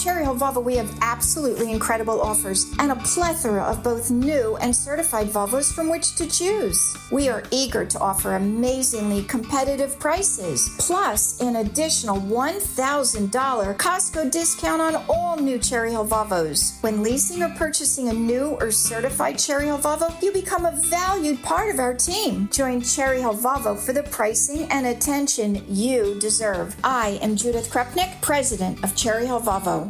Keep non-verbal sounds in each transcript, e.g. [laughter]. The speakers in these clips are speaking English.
Cherry Hill Volvo, we have absolutely incredible offers and a plethora of both new and certified Volvos from which to choose. We are eager to offer amazingly competitive prices, plus an additional $1,000 Costco discount on all new Cherry Hill Volvos. When leasing or purchasing a new or certified Cherry Hill Volvo, you become a valued part of our team. Join Cherry Hill Volvo for the pricing and attention you deserve. I am Judith Krupnik, president of Cherry Hill Volvo.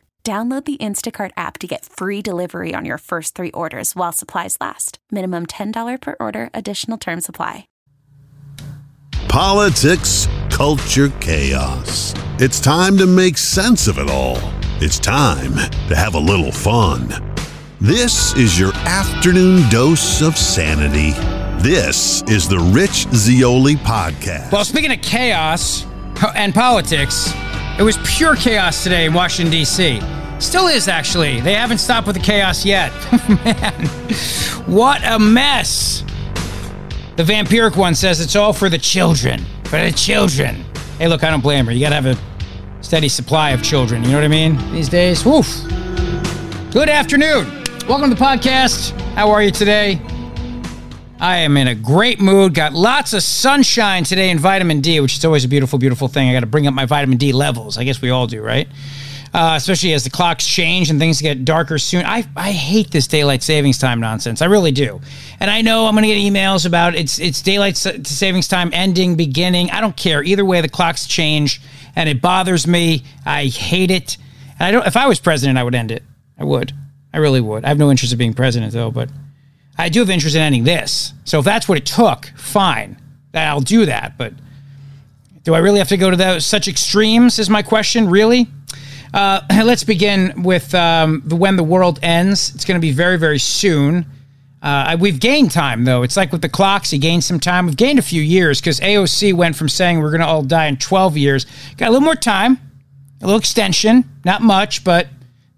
Download the Instacart app to get free delivery on your first three orders while supplies last. Minimum $10 per order, additional term supply. Politics, culture, chaos. It's time to make sense of it all. It's time to have a little fun. This is your afternoon dose of sanity. This is the Rich Zeoli Podcast. Well, speaking of chaos and politics, it was pure chaos today in Washington, D.C. Still is, actually. They haven't stopped with the chaos yet. [laughs] Man, what a mess. The vampiric one says it's all for the children. For the children. Hey, look, I don't blame her. You gotta have a steady supply of children. You know what I mean? These days. Woof. Good afternoon. Welcome to the podcast. How are you today? I am in a great mood. Got lots of sunshine today and vitamin D, which is always a beautiful, beautiful thing. I got to bring up my vitamin D levels. I guess we all do, right? Uh, especially as the clocks change and things get darker soon. I, I hate this daylight savings time nonsense. I really do. And I know I'm going to get emails about it's it's daylight savings time ending, beginning. I don't care. Either way, the clocks change and it bothers me. I hate it. And I don't. If I was president, I would end it. I would. I really would. I have no interest in being president though, but I do have interest in ending this. So if that's what it took, fine. I'll do that. But do I really have to go to such extremes? Is my question really? Uh, [clears throat] let's begin with um, the when the world ends. It's going to be very very soon. Uh, we've gained time though. It's like with the clocks, you gained some time. We've gained a few years because AOC went from saying we're going to all die in 12 years, got a little more time, a little extension, not much, but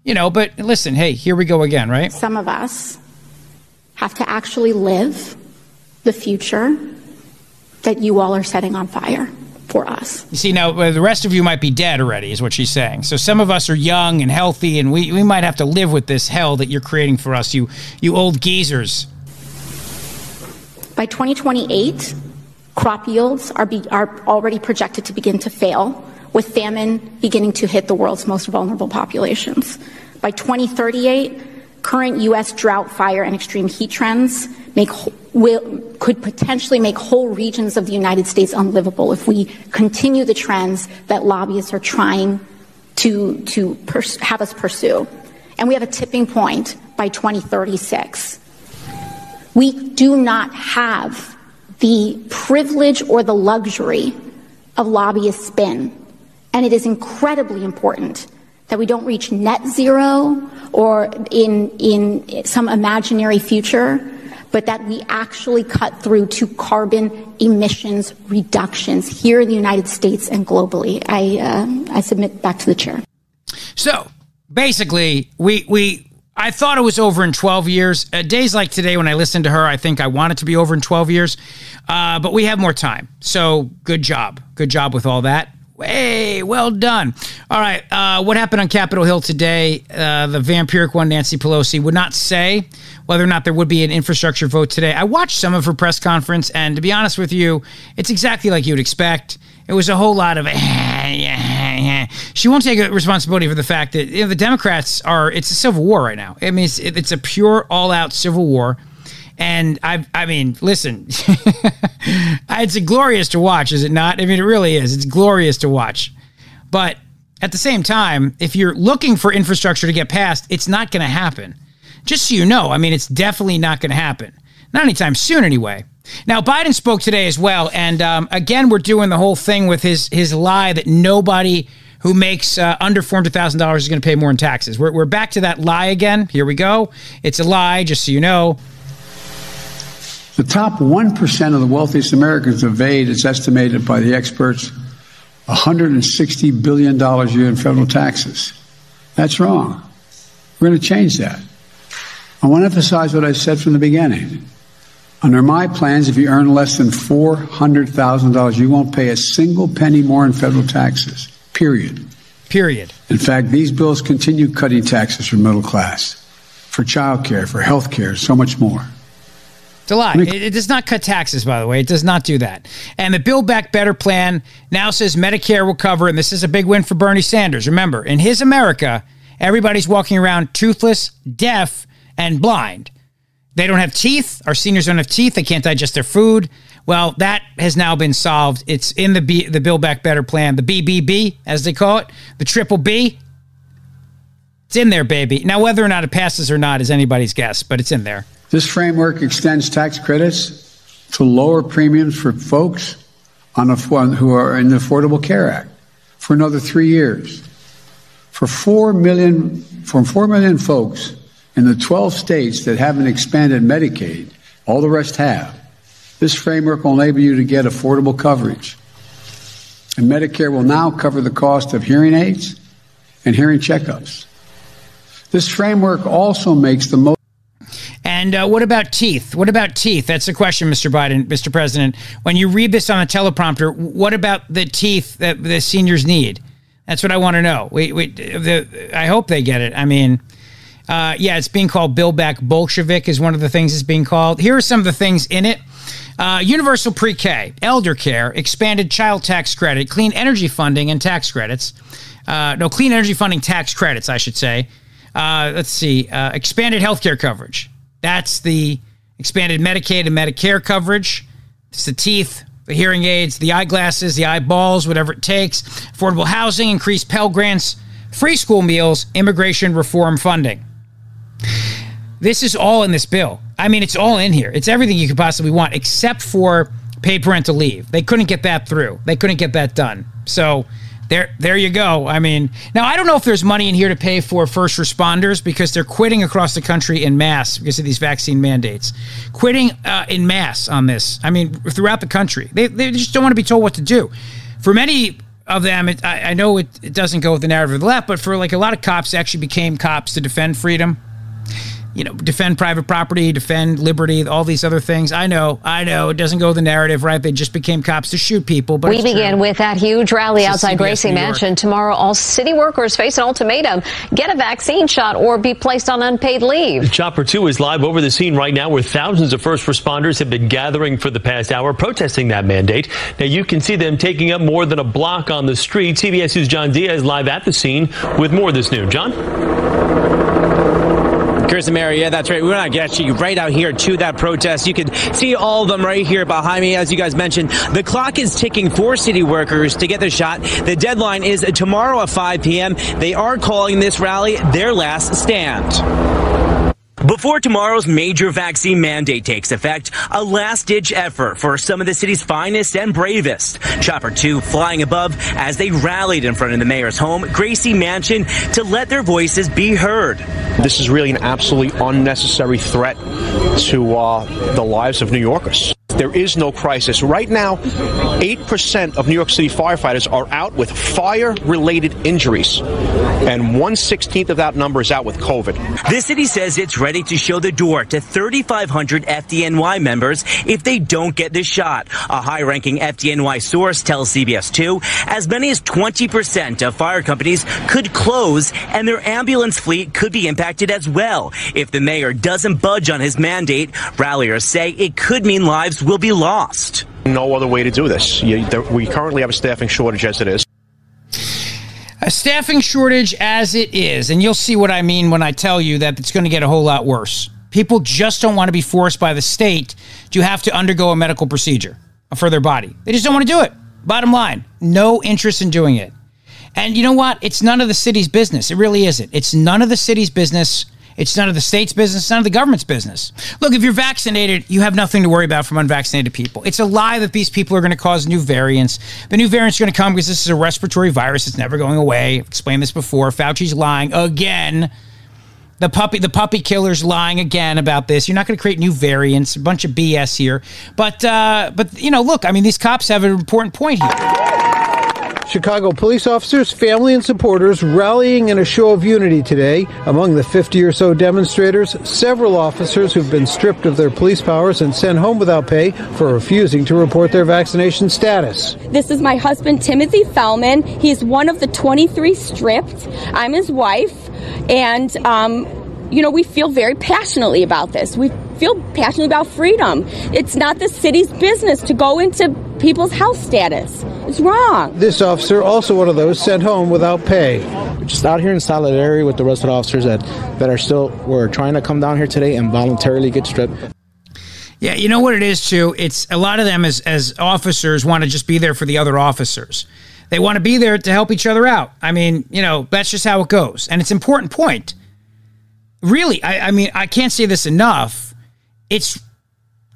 you know. But listen, hey, here we go again, right? Some of us have to actually live the future that you all are setting on fire for us. You see, now uh, the rest of you might be dead already, is what she's saying. So some of us are young and healthy, and we, we might have to live with this hell that you're creating for us, you, you old geezers. By 2028, crop yields are, be, are already projected to begin to fail, with famine beginning to hit the world's most vulnerable populations. By 2038, current U.S. drought, fire, and extreme heat trends make, will, could potentially make whole regions of the United States unlivable if we continue the trends that lobbyists are trying to, to pers- have us pursue. And we have a tipping point by 2036. We do not have the privilege or the luxury of lobbyist spin. And it is incredibly important that we don't reach net zero or in, in some imaginary future, but that we actually cut through to carbon emissions reductions here in the United States and globally. I, uh, I submit back to the chair. So basically, we, we, I thought it was over in 12 years. Uh, days like today, when I listened to her, I think I want it to be over in 12 years. Uh, but we have more time. So good job. Good job with all that. Hey, well done. All right. Uh, what happened on Capitol Hill today? Uh, the vampiric one, Nancy Pelosi, would not say whether or not there would be an infrastructure vote today. I watched some of her press conference, and to be honest with you, it's exactly like you'd expect. It was a whole lot of. [laughs] She won't take responsibility for the fact that you know, the Democrats are. It's a civil war right now. I mean, it's, it's a pure, all-out civil war. And I, I mean, listen, [laughs] it's glorious to watch, is it not? I mean, it really is. It's glorious to watch. But at the same time, if you're looking for infrastructure to get passed, it's not going to happen. Just so you know, I mean, it's definitely not going to happen. Not anytime soon, anyway. Now, Biden spoke today as well, and um, again, we're doing the whole thing with his his lie that nobody who makes uh, under $400,000 is going to pay more in taxes. We're, we're back to that lie again. Here we go. It's a lie, just so you know. The top 1% of the wealthiest Americans evade, it's estimated by the experts, $160 billion a year in federal taxes. That's wrong. We're going to change that. I want to emphasize what I said from the beginning. Under my plans, if you earn less than $400,000, you won't pay a single penny more in federal taxes. Period. Period. In fact, these bills continue cutting taxes for middle class, for child care, for health care, so much more. It's a lie. It, it, does not cut taxes, by the way. It does not do that. And the Build Back Better plan now says Medicare will cover, and this is a big win for Bernie Sanders. Remember, in his America, everybody's walking around toothless, deaf, and blind. They don't have teeth. Our seniors don't have teeth. They can't digest their food. Well, that has now been solved. It's in the B, the Build Back Better plan, the BBB, as they call it, the triple B. It's in there, baby. Now, whether or not it passes or not is anybody's guess, but it's in there. This framework extends tax credits to lower premiums for folks on a, who are in the Affordable Care Act for another three years. For four million, for four million folks in the 12 states that haven't expanded Medicaid, all the rest have. This framework will enable you to get affordable coverage. And Medicare will now cover the cost of hearing aids and hearing checkups. This framework also makes the most. And uh, what about teeth? What about teeth? That's the question, Mr. Biden, Mr. President. When you read this on a teleprompter, what about the teeth that the seniors need? That's what I want to know. We, we, the, I hope they get it. I mean, uh, yeah, it's being called Build Back Bolshevik is one of the things it's being called. Here are some of the things in it. Uh, universal pre-K, elder care, expanded child tax credit, clean energy funding and tax credits. Uh, no, clean energy funding tax credits, I should say. Uh, let's see, uh, expanded healthcare coverage. That's the expanded Medicaid and Medicare coverage. It's the teeth, the hearing aids, the eyeglasses, the eyeballs, whatever it takes. Affordable housing, increased Pell grants, free school meals, immigration reform funding. This is all in this bill. I mean, it's all in here. It's everything you could possibly want, except for paid parental leave. They couldn't get that through. They couldn't get that done. So there, there you go. I mean, now I don't know if there's money in here to pay for first responders because they're quitting across the country in mass because of these vaccine mandates. Quitting uh, in mass on this. I mean, throughout the country, they, they just don't want to be told what to do. For many of them, it, I, I, know it, it doesn't go with the narrative of the left, but for like a lot of cops, actually became cops to defend freedom you know, defend private property, defend liberty, all these other things. I know, I know, it doesn't go the narrative, right? They just became cops to shoot people. But we begin true. with that huge rally it's outside Gracie Mansion tomorrow. All city workers face an ultimatum: get a vaccine shot or be placed on unpaid leave. Chopper Two is live over the scene right now, where thousands of first responders have been gathering for the past hour, protesting that mandate. Now you can see them taking up more than a block on the street. CBS News John Diaz live at the scene with more this noon. John. Chris and Mary, yeah, that's right. We want to get you right out here to that protest. You can see all of them right here behind me, as you guys mentioned. The clock is ticking for city workers to get their shot. The deadline is tomorrow at 5 p.m. They are calling this rally their last stand. Before tomorrow's major vaccine mandate takes effect, a last ditch effort for some of the city's finest and bravest. Chopper 2 flying above as they rallied in front of the mayor's home, Gracie Mansion, to let their voices be heard. This is really an absolutely unnecessary threat to uh, the lives of New Yorkers. There is no crisis. Right now, 8% of New York City firefighters are out with fire related injuries, and 116th of that number is out with COVID. The city says it's ready to show the door to 3,500 FDNY members if they don't get the shot. A high ranking FDNY source tells CBS 2 as many as 20% of fire companies could close and their ambulance fleet could be impacted as well. If the mayor doesn't budge on his mandate, ralliers say it could mean lives will be lost. No other way to do this. we currently have a staffing shortage as it is. A staffing shortage as it is, and you'll see what I mean when I tell you that it's going to get a whole lot worse. People just don't want to be forced by the state to have to undergo a medical procedure for their body. They just don't want to do it. Bottom line, no interest in doing it. And you know what? It's none of the city's business. It really isn't. It's none of the city's business It's none of the state's business, none of the government's business. Look, if you're vaccinated, you have nothing to worry about from unvaccinated people. It's a lie that these people are going to cause new variants. The new variants are going to come because this is a respiratory virus. It's never going away. I've explained this before. Fauci's lying again. The puppy, the puppy killer's lying again about this. You're not going to create new variants. A bunch of BS here. But, uh, but you know, look. I mean, these cops have an important point here. Chicago police officers, family, and supporters rallying in a show of unity today. Among the 50 or so demonstrators, several officers who've been stripped of their police powers and sent home without pay for refusing to report their vaccination status. This is my husband, Timothy Fellman. He's one of the 23 stripped. I'm his wife. And, um, you know, we feel very passionately about this. We feel passionately about freedom. It's not the city's business to go into people's health status. It's wrong. This officer, also one of those, sent home without pay. We're just out here in solidarity with the rest of the officers that, that are still were trying to come down here today and voluntarily get stripped. Yeah, you know what it is too. It's a lot of them as as officers want to just be there for the other officers. They want to be there to help each other out. I mean, you know, that's just how it goes, and it's an important point. Really, I, I mean, I can't say this enough. It's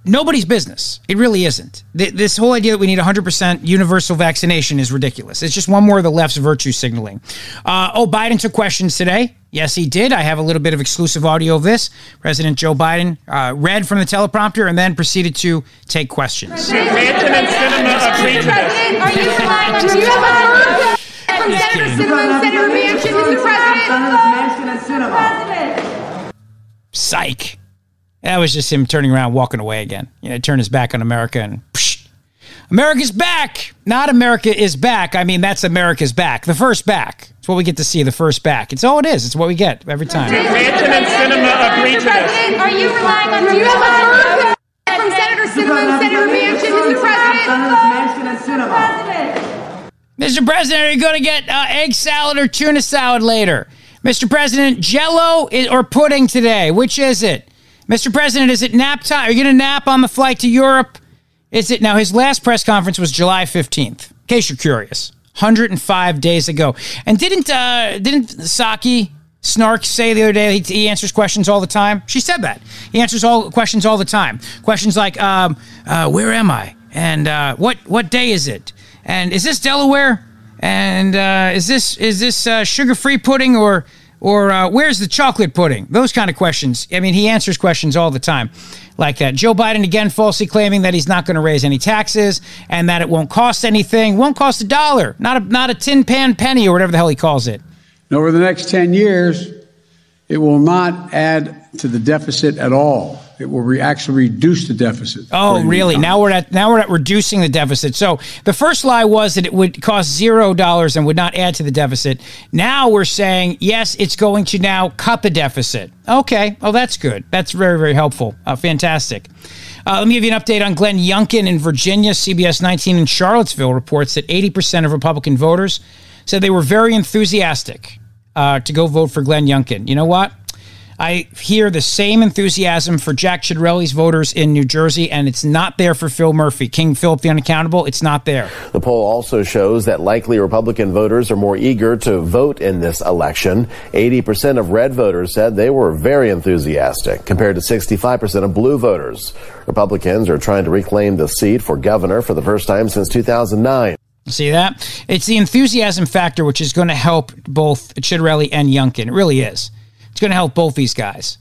nobody's business. It really isn't. This whole idea that we need 100% universal vaccination is ridiculous. It's just one more of the left's virtue signaling. Uh, oh, Biden took questions today. Yes, he did. I have a little bit of exclusive audio of this. President Joe Biden uh, read from the teleprompter and then proceeded to take questions. President, are you relying do you have a from Senator Sinema Senator President? Psych. That was just him turning around, walking away again. You know, turn his back on America and psh, America's back. Not America is back. I mean, that's America's back. The first back. It's what we get to see. The first back. It's all it is. It's what we get every time. Manchin and Sinema agree to this. Are you relying on? Do you have from Senator Sinema Senator Manchin, Mr. President? Mr. President, are you going to get uh, egg salad or tuna salad later? Mr. President, Jello or pudding today? Which is it? Mr. President, is it nap time? Are you going to nap on the flight to Europe? Is it now? His last press conference was July 15th. In case you're curious, 105 days ago. And didn't uh, didn't Psaki Snark say the other day he, he, answers questions all the time? She said that he answers all questions all the time. Questions like, um, uh, "Where am I?" and uh, "What what day is it?" and "Is this Delaware?" and uh, "Is this is this uh, sugar free pudding or?" Or uh, where's the chocolate pudding? Those kind of questions. I mean, he answers questions all the time like that. Joe Biden again falsely claiming that he's not going to raise any taxes and that it won't cost anything. Won't cost a dollar, not a not a tin pan penny or whatever the hell he calls it. And over the next ten years, it will not add to the deficit at all it will re- actually reduce the deficit. Oh, really? Now we're at now we're at reducing the deficit. So the first lie was that it would cost zero dollars and would not add to the deficit. Now we're saying yes, it's going to now cut the deficit. Okay, oh that's good. That's very very helpful. Uh, fantastic. Uh, let me give you an update on Glenn Youngkin in Virginia. CBS 19 in Charlottesville reports that 80% of Republican voters said they were very enthusiastic uh, to go vote for Glenn Youngkin. You know what? I hear the same enthusiasm for Jack Ciattarelli's voters in New Jersey, and it's not there for Phil Murphy. King Philip the Unaccountable, it's not there. The poll also shows that likely Republican voters are more eager to vote in this election. 80% of red voters said they were very enthusiastic, compared to 65% of blue voters. Republicans are trying to reclaim the seat for governor for the first time since 2009. See that? It's the enthusiasm factor which is going to help both Ciattarelli and Youngkin. It really is. It's going to help both these guys.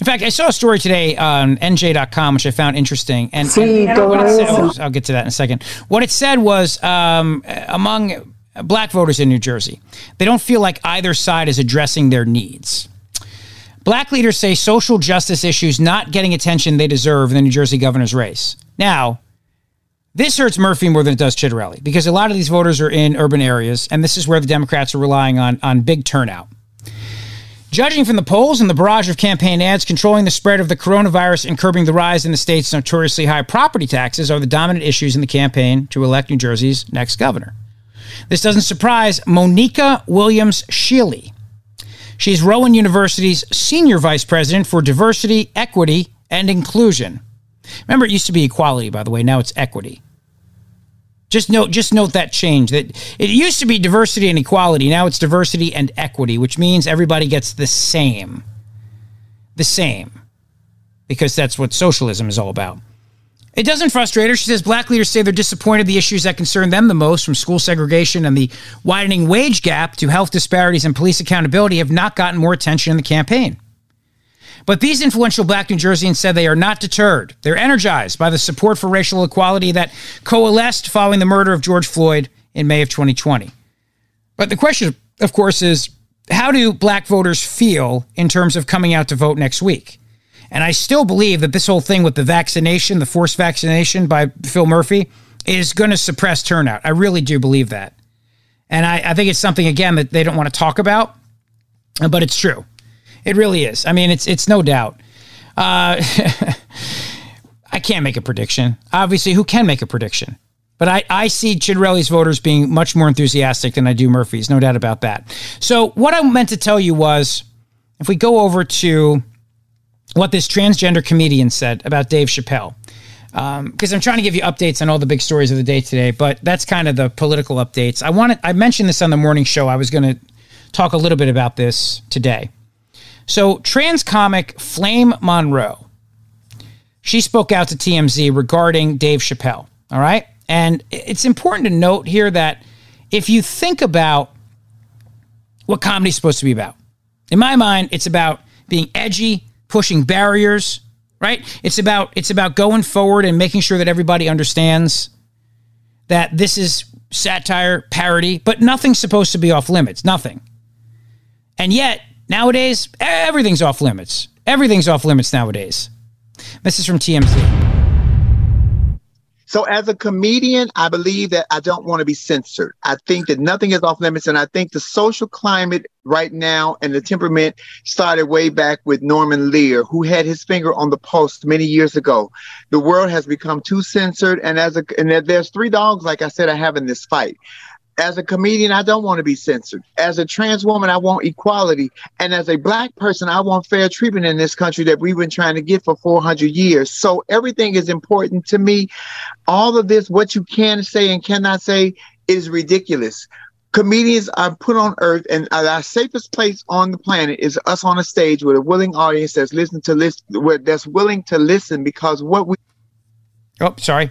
In fact, I saw a story today on NJ.com, which I found interesting. And, and said, I'll get to that in a second. What it said was um, among black voters in New Jersey, they don't feel like either side is addressing their needs. Black leaders say social justice issues not getting attention they deserve in the New Jersey governor's race. Now, this hurts Murphy more than it does Ciattarelli because a lot of these voters are in urban areas, and this is where the Democrats are relying on, on big turnout. Judging from the polls and the barrage of campaign ads, controlling the spread of the coronavirus and curbing the rise in the state's notoriously high property taxes are the dominant issues in the campaign to elect New Jersey's next governor. This doesn't surprise Monika Williams Shealey. She's Rowan University's senior vice president for diversity, equity, and inclusion. Remember, it used to be equality, by the way. Now it's equity. Just note, just note that change. That it used to be diversity and equality. Now it's diversity and equity, which means everybody gets the same. the same because that's what socialism is all about. It doesn't frustrate her. She says black leaders say they're disappointed the issues that concern them the most, from school segregation and the widening wage gap to health disparities and police accountability, have not gotten more attention in the campaign. But these influential black New Jerseyans said they are not deterred. They're energized by the support for racial equality that coalesced following the murder of George Floyd in May of 2020. But the question, of course, is how do black voters feel in terms of coming out to vote next week? And I still believe that this whole thing with the vaccination, the forced vaccination by Phil Murphy, is going to suppress turnout. I really do believe that. And I, I think it's something, again, that they don't want to talk about, but it's true. It really is. I mean, it's it's no doubt. Uh, [laughs] I can't make a prediction. Obviously, who can make a prediction? But I, I see Ciattarelli's voters being much more enthusiastic than I do Murphy's, no doubt about that. So, what I meant to tell you was if we go over to what this transgender comedian said about Dave Chappelle, because um, I'm trying to give you updates on all the big stories of the day today, but that's kind of the political updates. I wanted, I mentioned this on the morning show. I was going to talk a little bit about this today. So, trans comic Flame Monroe, she spoke out to TMZ regarding Dave Chappelle. All right. And it's important to note here that if you think about what comedy's supposed to be about, in my mind, it's about being edgy, pushing barriers, right? It's about it's about going forward and making sure that everybody understands that this is satire, parody, but nothing's supposed to be off limits, nothing. And yet, nowadays, everything's off limits. Everything's off limits nowadays. This is from TMZ. So as a comedian, I believe that I don't want to be censored. I think that nothing is off limits. And I think the social climate right now and the temperament started way back with Norman Lear, who had his finger on the pulse many years ago. The world has become too censored. And as a, and there's three dogs, like I said, I have in this fight. As a comedian, I don't want to be censored. As a trans woman, I want equality. And as a black person, I want fair treatment in this country that we've been trying to get for 400 years. So everything is important to me. All of this, what you can say and cannot say, is ridiculous. Comedians are put on earth, and our safest place on the planet is us on a stage with a willing audience that's listening to listen, that's willing to listen because what we. Oh, sorry.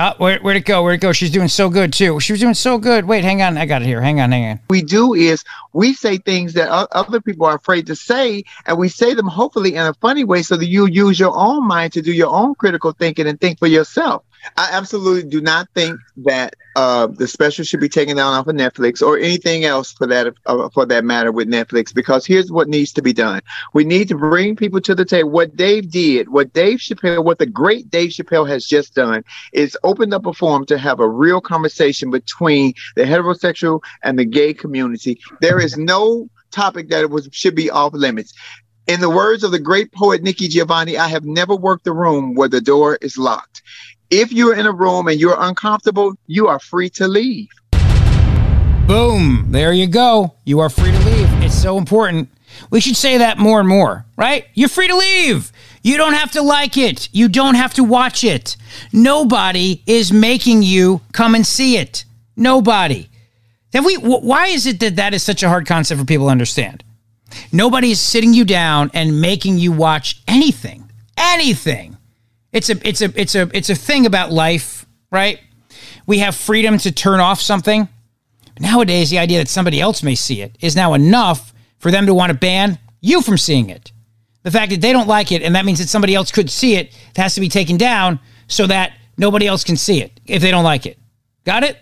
Oh, where, where'd it go? Where'd it go? She's doing so good too. She was doing so good. Wait, hang on. I got it here. Hang on, hang on. We do is we say things that other people are afraid to say, and we say them hopefully in a funny way so that you use your own mind to do your own critical thinking and think for yourself. I absolutely do not think that uh, the special should be taken down off of Netflix or anything else for that uh, for that matter with Netflix. Because here's what needs to be done: we need to bring people to the table. What Dave did, what Dave Chappelle, what the great Dave Chappelle has just done, is opened up a forum to have a real conversation between the heterosexual and the gay community. There is no topic that was should be off limits. In the words of the great poet Nikki Giovanni, I have never worked a room where the door is locked. If you're in a room and you're uncomfortable, you are free to leave. Boom. There you go. You are free to leave. It's so important. We should say that more and more, right? You're free to leave. You don't have to like it. You don't have to watch it. Nobody is making you come and see it. Nobody. Have we why is it that that is such a hard concept for people to understand? Nobody is sitting you down and making you watch anything. Anything. It's a it's a it's a it's a thing about life, right? We have freedom to turn off something. Nowadays, the idea that somebody else may see it is now enough for them to want to ban you from seeing it. The fact that they don't like it and that means that somebody else could see it, it has to be taken down so that nobody else can see it if they don't like it. Got it?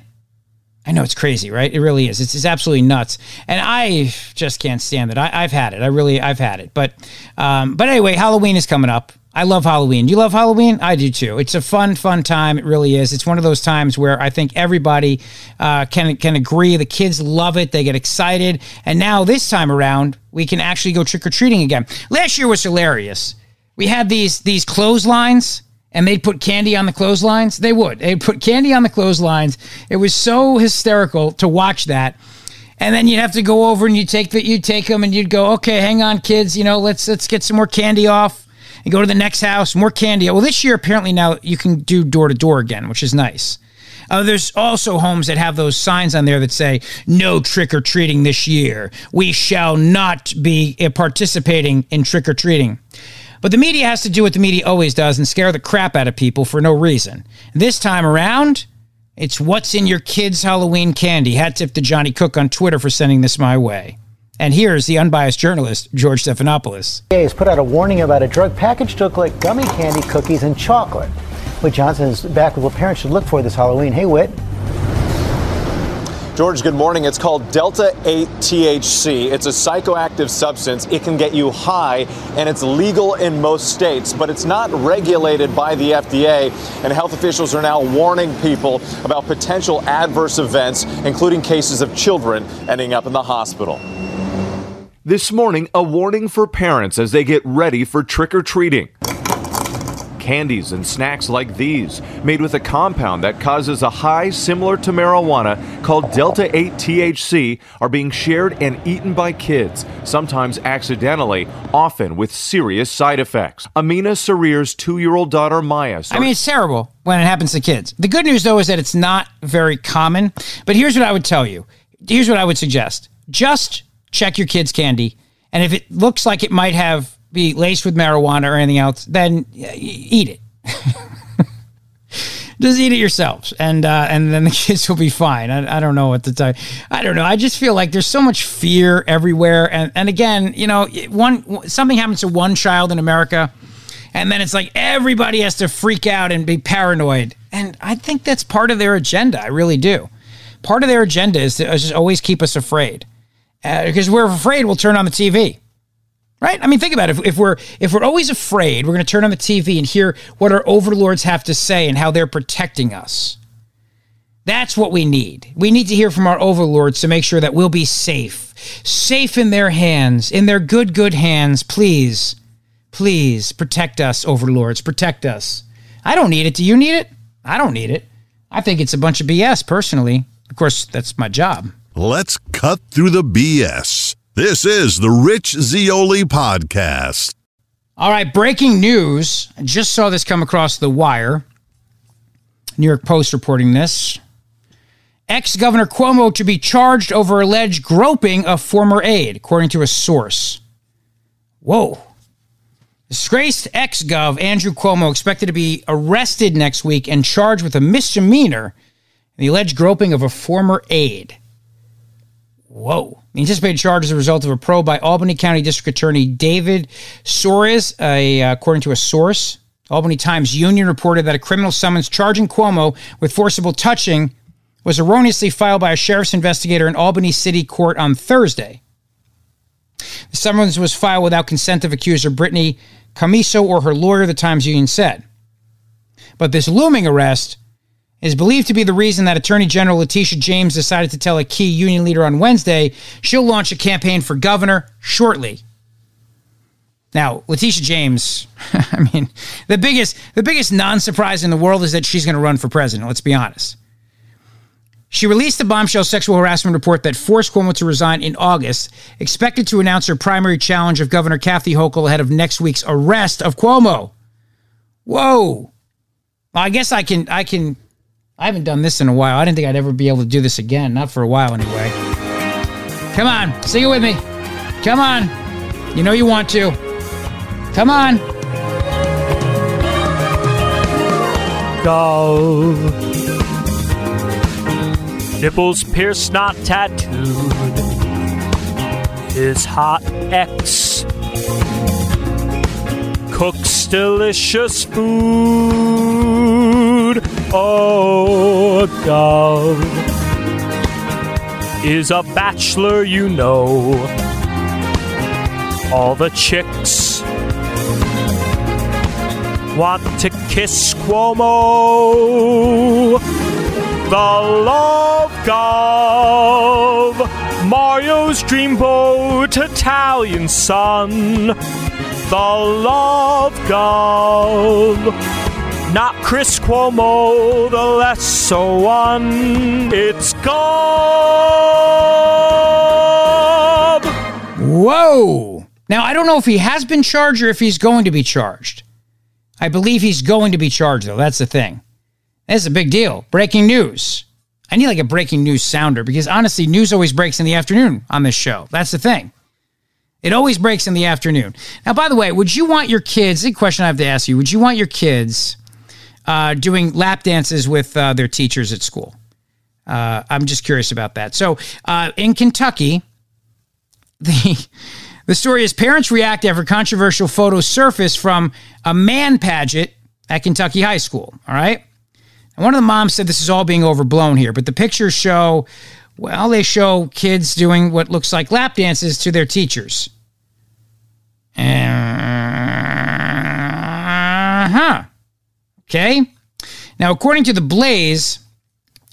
I know it's crazy, right? It really is. It's, it's absolutely nuts, and I just can't stand it. I, have had it. I really, I've had it. But, um, but anyway, Halloween is coming up. I love Halloween. You love Halloween? I do too. It's a fun, fun time. It really is. It's one of those times where I think everybody uh, can can agree. The kids love it. They get excited. And now this time around, we can actually go trick or treating again. Last year was hilarious. We had these these clotheslines and they'd put candy on the clotheslines. They would. They'd put candy on the clotheslines. It was so hysterical to watch that. And then you'd have to go over and you take that you take them and you'd go, okay, hang on, kids. You know, let's let's get some more candy off and go to the next house, more candy. Well, this year apparently now you can do door to door again, which is nice. Uh, there's also homes that have those signs on there that say, no trick or treating this year. We shall not be uh, participating in trick or treating. But the media has to do what the media always does and scare the crap out of people for no reason. This time around, it's what's in your kid's Halloween candy. Hat tip to Johnny Cook on Twitter for sending this my way. And here's the unbiased journalist, George Stephanopoulos. has put out a warning about a drug packaged to look like gummy candy, cookies, and chocolate. Whit Johnson is back with what parents should look for this Halloween. Hey, Whit. George, good morning. It's called Delta 8 THC. It's a psychoactive substance. It can get you high, and it's legal in most states, but it's not regulated by the FDA. And health officials are now warning people about potential adverse events, including cases of children ending up in the hospital. This morning, a warning for parents as they get ready for trick or treating. Candies and snacks like these, made with a compound that causes a high similar to marijuana called Delta 8 THC, are being shared and eaten by kids, sometimes accidentally, often with serious side effects. Amina Sarir's two year old daughter Maya. I mean, it's terrible when it happens to kids. The good news, though, is that it's not very common. But here's what I would tell you here's what I would suggest just check your kid's candy. And if it looks like it might have be laced with marijuana or anything else, then eat it. [laughs] Just eat it yourselves, and uh, and then the [laughs] kids will be fine. I, I don't know what to tell you. I don't know. I just feel like there's so much fear everywhere, and and again, you know, one something happens to one child in America, and then it's like everybody has to freak out and be paranoid. And I think that's part of their agenda. I really do. Part of their agenda is to just always keep us afraid, because uh, we're afraid we'll turn on the TV Right? I mean, think about it. If, if we're if we're always afraid, we're going to turn on the TV and hear what our overlords have to say and how they're protecting us. That's what we need. We need to hear from our overlords to make sure that we'll be safe. Safe in their hands, in their good, good hands. Please, please protect us, overlords. Protect us. I don't need it. Do you need it? I don't need it. I think it's a bunch of BS, personally. Of course, that's my job. Let's cut through the BS. This is the Rich Zeoli podcast. All right, breaking news. I just saw this come across the wire. New York Post reporting this. Ex Governor Cuomo to be charged over alleged groping of former aide, according to a source. Whoa. Disgraced ex Gov Andrew Cuomo expected to be arrested next week and charged with a misdemeanor in the alleged groping of a former aide. Whoa. The anticipated charge is a result of a probe by Albany County District Attorney David Soares, a, uh, according to a source. Albany Times Union reported that a criminal summons charging Cuomo with forcible touching was erroneously filed by a sheriff's investigator in Albany City Court on Thursday. The summons was filed without consent of accuser Brittany Commisso or her lawyer, the Times Union said. But this looming arrest is believed to be the reason that Attorney General Letitia James decided to tell a key union leader on Wednesday she'll launch a campaign for governor shortly. Now, Letitia James, [laughs] I mean, the biggest the biggest non-surprise in the world is that she's going to run for president, let's be honest. She released the bombshell sexual harassment report that forced Cuomo to resign in August, expected to announce her primary challenge of Governor Kathy Hochul ahead of next week's arrest of Cuomo. Whoa. Well, I guess I can I can I haven't done this in a while. I didn't think I'd ever be able to do this again. Not for a while, anyway. Come on, sing it with me. Come on. You know you want to. Come on. Gov. Nipples pierced, not tattooed. His hot ex cooks delicious food. Oh, Gov is a bachelor, you know. All the chicks want to kiss Cuomo. The Love Gov, Mario's dreamboat, Italian son. The Love Gov not Chris Cuomo, the lesser one. It's Gov. Whoa. Now, I don't know if he has been charged or if he's going to be charged. I believe he's going to be charged, though. That's the thing. That's a big deal. Breaking news. I need like a breaking news sounder because honestly, news always breaks in the afternoon on this show. That's the thing. It always breaks in the afternoon. Now, by the way, would you want your kids? A question I have to ask you: Would you want your kids uh, doing lap dances with uh, their teachers at school? Uh, I'm just curious about that. So, uh, in Kentucky, the the story is parents react after controversial photos surface from a man pageant at Kentucky High School. All right. And one of the moms said this is all being overblown here, but the pictures show, well, they show kids doing what looks like lap dances to their teachers. Uh huh. Okay. Now, according to the Blaze,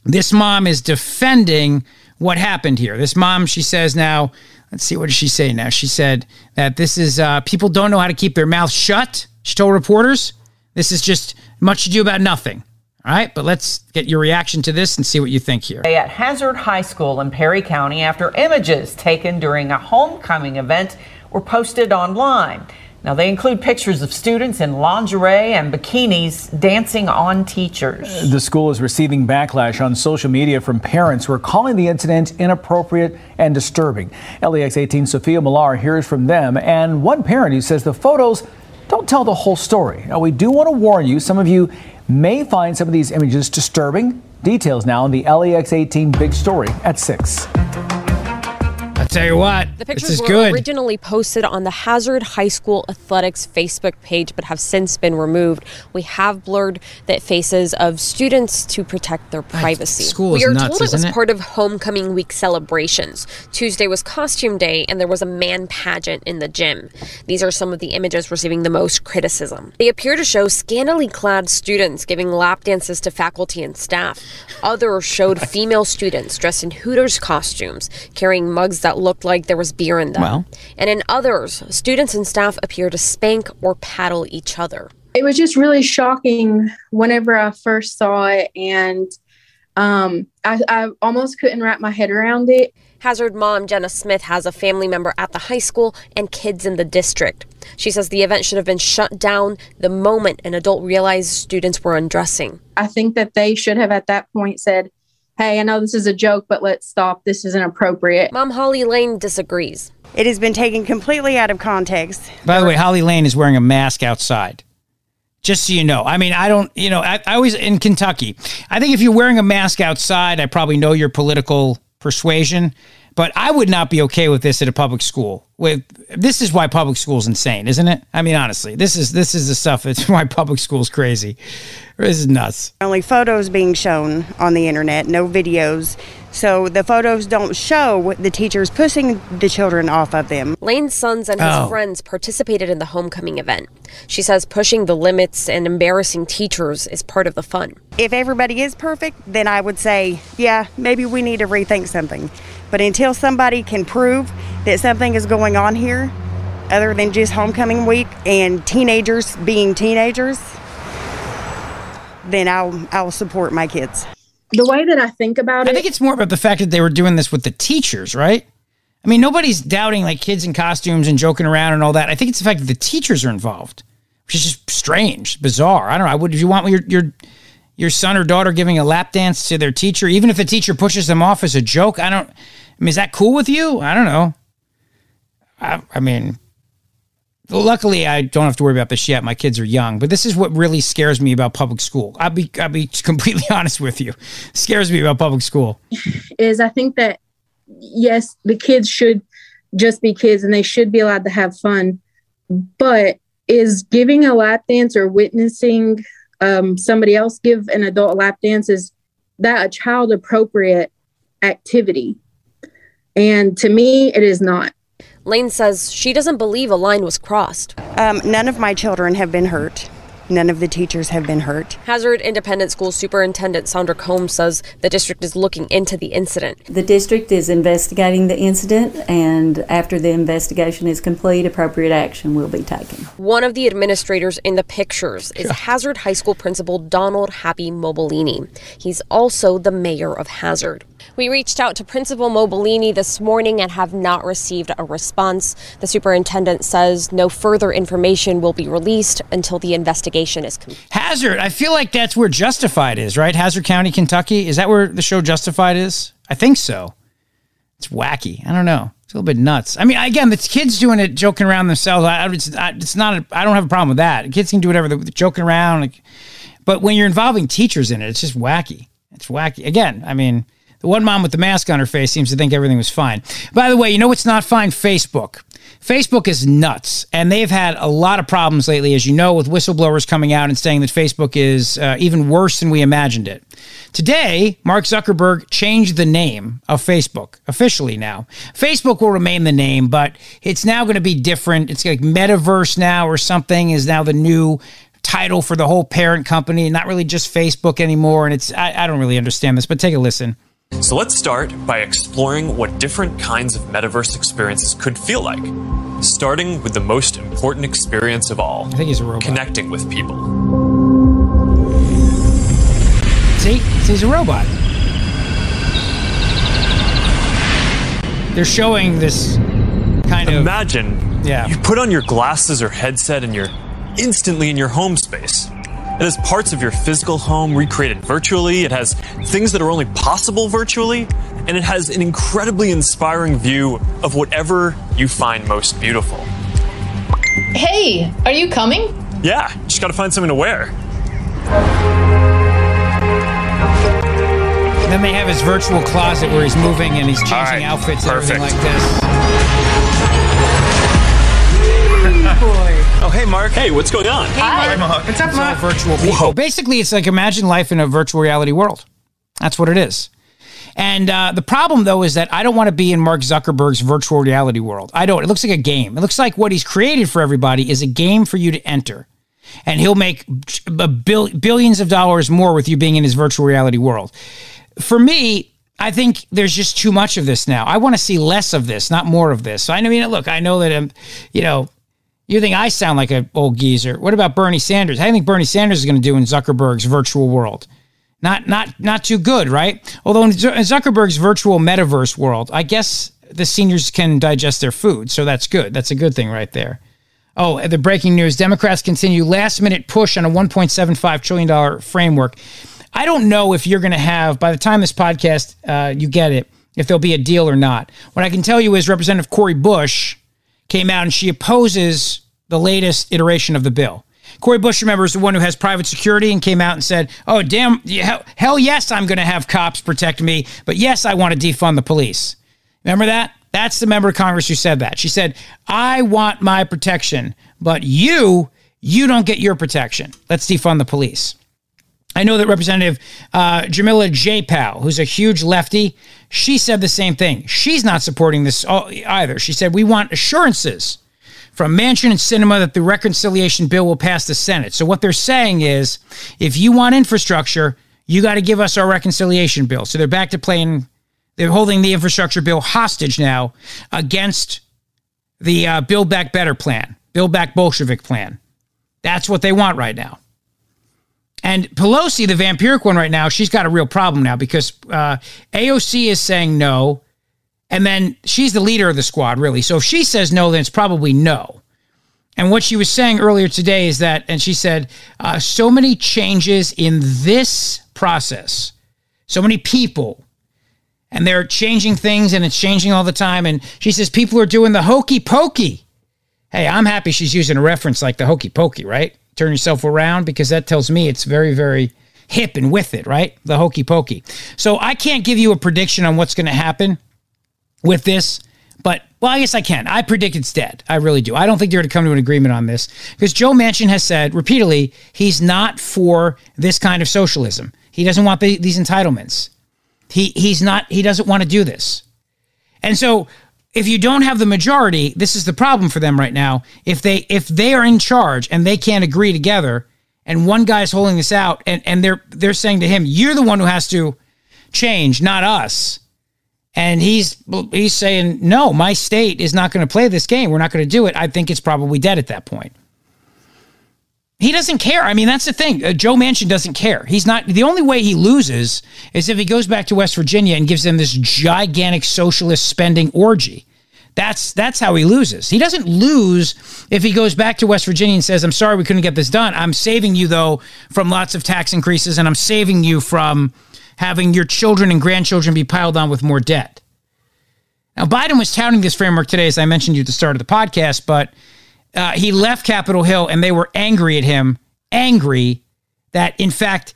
this mom is defending what happened here. This mom, she says now, let's see, what does she say now? She said that this is, uh, people don't know how to keep their mouth shut. She told reporters, this is just much ado about nothing. All right, but let's get your reaction to this and see what you think here. At Hazard High School in Perry County after images taken during a homecoming event were posted online. Now, they include pictures of students in lingerie and bikinis dancing on teachers. The school is receiving backlash on social media from parents who are calling the incident inappropriate and disturbing. LEX 18 Sophia Millar hears from them and one parent who says the photos don't tell the whole story. Now, we do want to warn you, some of you may find some of these images disturbing. Details now in the LEX 18 big story at 6. Tell you what, The this pictures is were good. originally posted on the Hazard High School Athletics Facebook page, but have since been removed. We have blurred the faces of students to protect their privacy. school we is are nuts, told it was it? part of homecoming week celebrations. Tuesday was costume day, and there was a man pageant in the gym. These are some of the images receiving the most criticism. They appear to show scantily clad students giving lap dances to faculty and staff. Others showed [laughs] female students dressed in Hooters costumes, carrying mugs that looked like there was beer in them. Well. And in others, students and staff appear to spank or paddle each other. it was just really shocking whenever I first saw it, and um, I, I almost couldn't wrap my head around it. Hazard mom Jenna Smith has a family member at the high school and kids in the district. She says the event should have been shut down the moment an adult realized students were undressing. I think that they should have at that point said, "Hey, I know this is a joke, but let's stop. This isn't appropriate. Mom Holly Lane disagrees. It has been taken completely out of context. By the way, Holly Lane is wearing a mask outside. Just so you know. I mean, I don't, you know, I, I always in Kentucky. I think if you're wearing a mask outside, I probably know your political persuasion, but I would not be okay with this at a public school. With this is why public school is insane, isn't it? I mean, honestly, this is this is the stuff that's [laughs] why public school is crazy. This is nuts. Only photos being shown on the internet, no videos. So the photos don't show the teachers pushing the children off of them. Lane's sons and his Oh. friends participated in the homecoming event. She says pushing the limits and embarrassing teachers is part of the fun. If everybody is perfect, then I would say, yeah, maybe we need to rethink something. But until somebody can prove that something is going on here, other than just homecoming week and teenagers being teenagers, then I'll I'll support my kids. The way that I think about it, I think it's more about the fact that they were doing this with the teachers, right? I mean, nobody's doubting like kids in costumes and joking around and all that. I think it's the fact that the teachers are involved, which is just strange, bizarre. I don't know. Would you want your your your son or daughter giving a lap dance to their teacher, even if the teacher pushes them off as a joke? I don't. I mean, is that cool with you? I don't know. I, I mean, luckily, I don't have to worry about this yet. My kids are young, but this is what really scares me about public school. I'll be I'll be [laughs] completely honest with you. scares me about public school. is I think that yes, the kids should just be kids and they should be allowed to have fun. But is giving a lap dance or witnessing um, somebody else give an adult lap dance is that a child appropriate activity? And to me, it is not. Lane says she doesn't believe a line was crossed. Um, none of my children have been hurt. None of the teachers have been hurt. Hazard Independent School Superintendent Sandra Combs says the district is looking into the incident. The district is investigating the incident, and after the investigation is complete, appropriate action will be taken. One of the administrators in the pictures is Hazard High School Principal Donald Happy Mobelini. He's also the mayor of Hazard. We reached out to Principal Mobelini this morning and have not received a response. The superintendent says no further information will be released until the investigation is complete. Hazard. I feel like that's where Justified is, right? Hazard County, Kentucky. Is that where the show Justified is? I think so. It's wacky. I don't know. It's a little bit nuts. I mean, again, the kids doing it, joking around themselves. I, it's, I, it's not. A, I don't have a problem with that. Kids can do whatever they're joking around. Like, but when you're involving teachers in it, it's just wacky. It's wacky. Again, I mean, the one mom with the mask on her face seems to think everything was fine. By the way, you know what's not fine? Facebook. Facebook is nuts, and they've had a lot of problems lately, as you know, with whistleblowers coming out and saying that Facebook is uh, even worse than we imagined it. Today, Mark Zuckerberg changed the name of Facebook officially now. Facebook will remain the name, but it's now going to be different. It's like Metaverse now or something is now the new title for the whole parent company, not really just Facebook anymore. And it's, I, I don't really understand this, but take a listen. So let's start by exploring what different kinds of metaverse experiences could feel like. Starting with the most important experience of all. I think he's a robot. Connecting with people. See? He's a robot. They're showing this kind of Imagine Yeah. you put on your glasses or headset and you're instantly in your home space. It has parts of your physical home recreated virtually. It has things that are only possible virtually. And it has an incredibly inspiring view of whatever you find most beautiful. Hey, are you coming? Yeah, just gotta find something to wear. Then they have his virtual closet where he's moving and he's changing outfits and everything like this. Hey, Mark. Hey, what's going on? Hi. What's up, Mark? Virtual people. Basically, it's like imagine life in a virtual reality world. That's what it is. And uh, the problem, though, is that I don't want to be in Mark Zuckerberg's virtual reality world. I don't. It looks like a game. It looks like what he's created for everybody is a game for you to enter. And he'll make a bill, billions of dollars more with you being in his virtual reality world. For me, I think there's just too much of this now. I want to see less of this, not more of this. So I mean, look, I know that I'm, you know, you think I sound like an old geezer. What about Bernie Sanders? How do you think Bernie Sanders is going to do in Zuckerberg's virtual world? Not, not, not too good, right? Although in Zuckerberg's virtual metaverse world, I guess the seniors can digest their food, so that's good. That's a good thing right there. Oh, the breaking news: Democrats continue last-minute push on a 1.75 trillion dollar framework. I don't know if you're going to have by the time this podcast uh, you get it, if there'll be a deal or not. What I can tell you is Representative Cori Bush came out and she opposes the latest iteration of the bill. Cori Bush, remember, is the one who has private security and came out and said, Oh, damn, hell, hell yes, I'm going to have cops protect me, but yes, I want to defund the police. Remember that? That's the member of Congress who said that. She said, I want my protection, but you, you don't get your protection. Let's defund the police. I know that Representative uh, Pramila Jayapal, who's a huge lefty, she said the same thing. She's not supporting this either. She said, We want assurances from Manchin and Sinema that the reconciliation bill will pass the Senate. So what they're saying is, if you want infrastructure, you got to give us our reconciliation bill. So they're back to playing, they're holding the infrastructure bill hostage now against the uh, Build Back Better plan, Build Back Bolshevik plan. That's what they want right now. And Pelosi, the vampiric one right now, she's got a real problem now because uh, AOC is saying no. And then she's the leader of the squad, really. So if she says no, then it's probably no. And what she was saying earlier today is that, and she said, uh, so many changes in this process, so many people, and they're changing things and it's changing all the time. And she says, people are doing the hokey pokey. Hey, I'm happy she's using a reference like the hokey pokey, right? Turn yourself around because that tells me it's very, very hip and with it, right? The hokey pokey. So I can't give you a prediction on what's going to happen with this, but well, I guess I can. I predict it's dead. I really do. I don't think they're going to come to an agreement on this because Joe Manchin has said repeatedly he's not for this kind of socialism. He doesn't want the, these entitlements. He he's not. He doesn't want to do this. And so, if you don't have the majority, this is the problem for them right now. If they if they are in charge and they can't agree together, and one guy's holding this out, and and they're they're saying to him, "You're the one who has to change, not us." And he's he's saying, "No, my state is not going to play this game. We're not going to do it." I think it's probably dead at that point. He doesn't care. I mean, that's the thing. Uh, Joe Manchin doesn't care. He's not. The only way he loses is if he goes back to West Virginia and gives them this gigantic socialist spending orgy. That's that's how he loses. He doesn't lose if he goes back to West Virginia and says, "I'm sorry we couldn't get this done. I'm saving you though from lots of tax increases and I'm saving you from having your children and grandchildren be piled on with more debt." Now, Biden was touting this framework today, as I mentioned you at the start of the podcast, but uh, he left Capitol Hill and they were angry at him, angry that, in fact,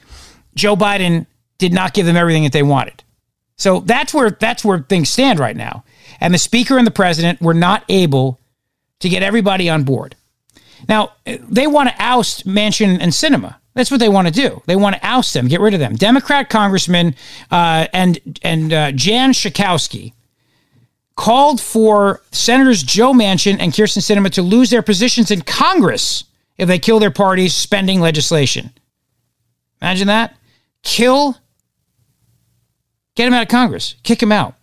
Joe Biden did not give them everything that they wanted. So that's where that's where things stand right now. And the speaker and the president were not able to get everybody on board. Now, they want to oust Manchin and Sinema. That's what they want to do. They want to oust them, get rid of them. Democrat Congressman uh, and and uh, Jan Schakowsky called for Senators Joe Manchin and Kyrsten Sinema to lose their positions in Congress if they kill their party's spending legislation. Imagine that. Kill Get him out of Congress. Kick him out.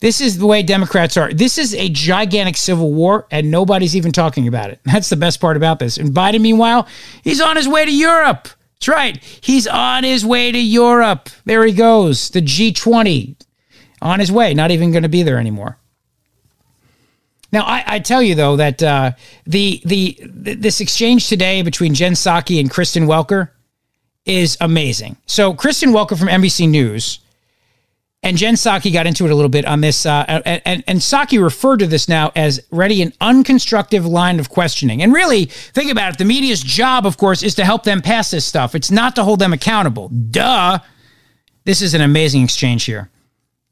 This is the way Democrats are. This is a gigantic civil war, and nobody's even talking about it. [laughs] That's the best part about this. And Biden, meanwhile, he's on his way to Europe. That's right. He's on his way to Europe. There he goes. The G20 on his way. Not even going to be there anymore. Now, I, I tell you though that uh, the, the this exchange today between Jen Psaki and Kristen Welker is amazing. So, Kristen Welker from NBC News and Jen Psaki got into it a little bit on this, uh, and, and, and Psaki referred to this now as ready an unconstructive line of questioning. And really, think about it. The media's job, of course, is to help them pass this stuff. It's not to hold them accountable. Duh. This is an amazing exchange here.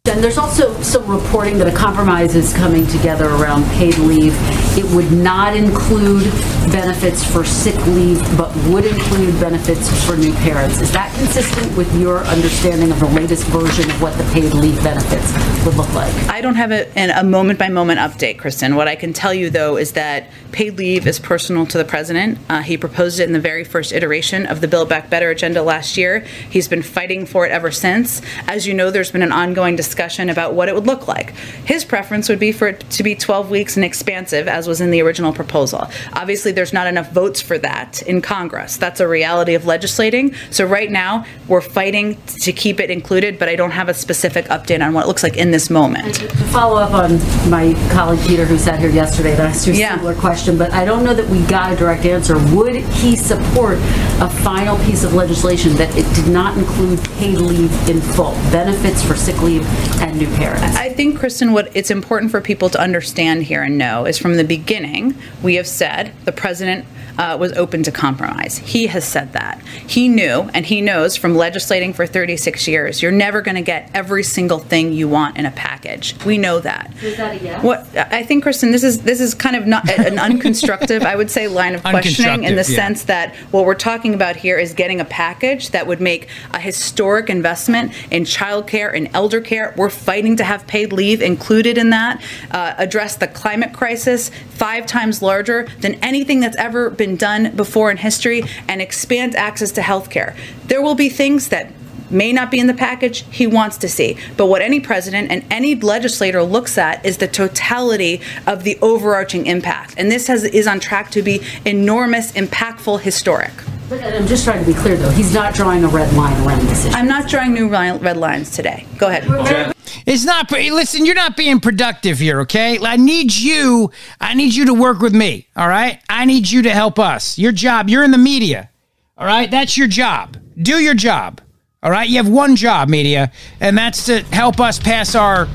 And there's also some reporting that a compromise is coming together around paid leave. It would not include benefits for sick leave, but would include benefits for new parents. Is that consistent with your understanding of the latest version of what the paid leave benefits would look like? I don't have a, a moment by moment update, Kristen. What I can tell you, though, is that paid leave is personal to the president. Uh, he proposed it in the very first iteration of the Build Back Better agenda last year. He's been fighting for it ever since. As you know, there's been an ongoing discussion discussion about what it would look like. His preference would be for it to be 12 weeks and expansive, as was in the original proposal. Obviously, there's not enough votes for that in Congress. That's a reality of legislating. So right now, we're fighting to keep it included, but I don't have a specific update on what it looks like in this moment. To follow up on my colleague Peter, who sat here yesterday, that asked you a yeah. similar question, but I don't know that we got a direct answer. Would he support a final piece of legislation that it did not include paid leave in full, benefits for sick leave and new parents? I think, Kristen, what it's important for people to understand here and know is from the beginning, we have said the president uh, was open to compromise. He has said that. He knew, and he knows from legislating for 36 years, you're never going to get every single thing you want in a package. We know that. Is that a yes? What I think, Kristen, this is this is kind of not an unconstructive, I would say, line of [laughs] questioning in the yeah. sense that what we're talking about here is getting a package that would make a historic investment in childcare and elder care. We're fighting to have paid leave included in that. Uh, address the climate crisis five times larger than anything that's ever been been done before in history and expand access to health care. There will be things that may not be in the package he wants to see. But what any president and any legislator looks at is the totality of the overarching impact. And this has, is on track to be enormous, impactful, historic. But I'm just trying to be clear, though. He's not drawing a red line around this issue. I'm not drawing new red lines today. Go ahead. It's not. Listen, you're not being productive here. Okay, I need you. I need you to work with me. All right. I need you to help us. Your job. You're in the media. All right. That's your job. Do your job. All right. You have one job, media, and that's to help us pass our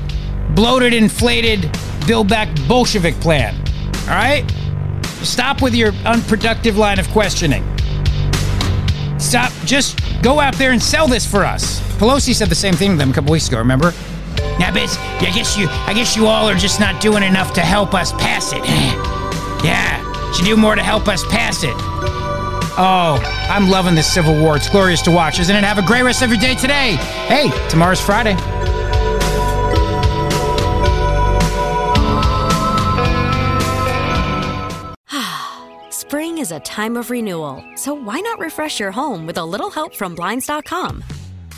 bloated, inflated, build back Bolshevik plan. All right. Stop with your unproductive line of questioning. Stop. Just go out there and sell this for us. Pelosi said the same thing to them a couple weeks ago. Remember? Yeah, but I guess you, I guess you all are just not doing enough to help us pass it. [sighs] yeah, should do more to help us pass it. Oh, I'm loving this Civil War. It's glorious to watch, isn't it? Have a great rest of your day today. Hey, tomorrow's Friday. [sighs] Spring is a time of renewal, so why not refresh your home with a little help from Blinds.com?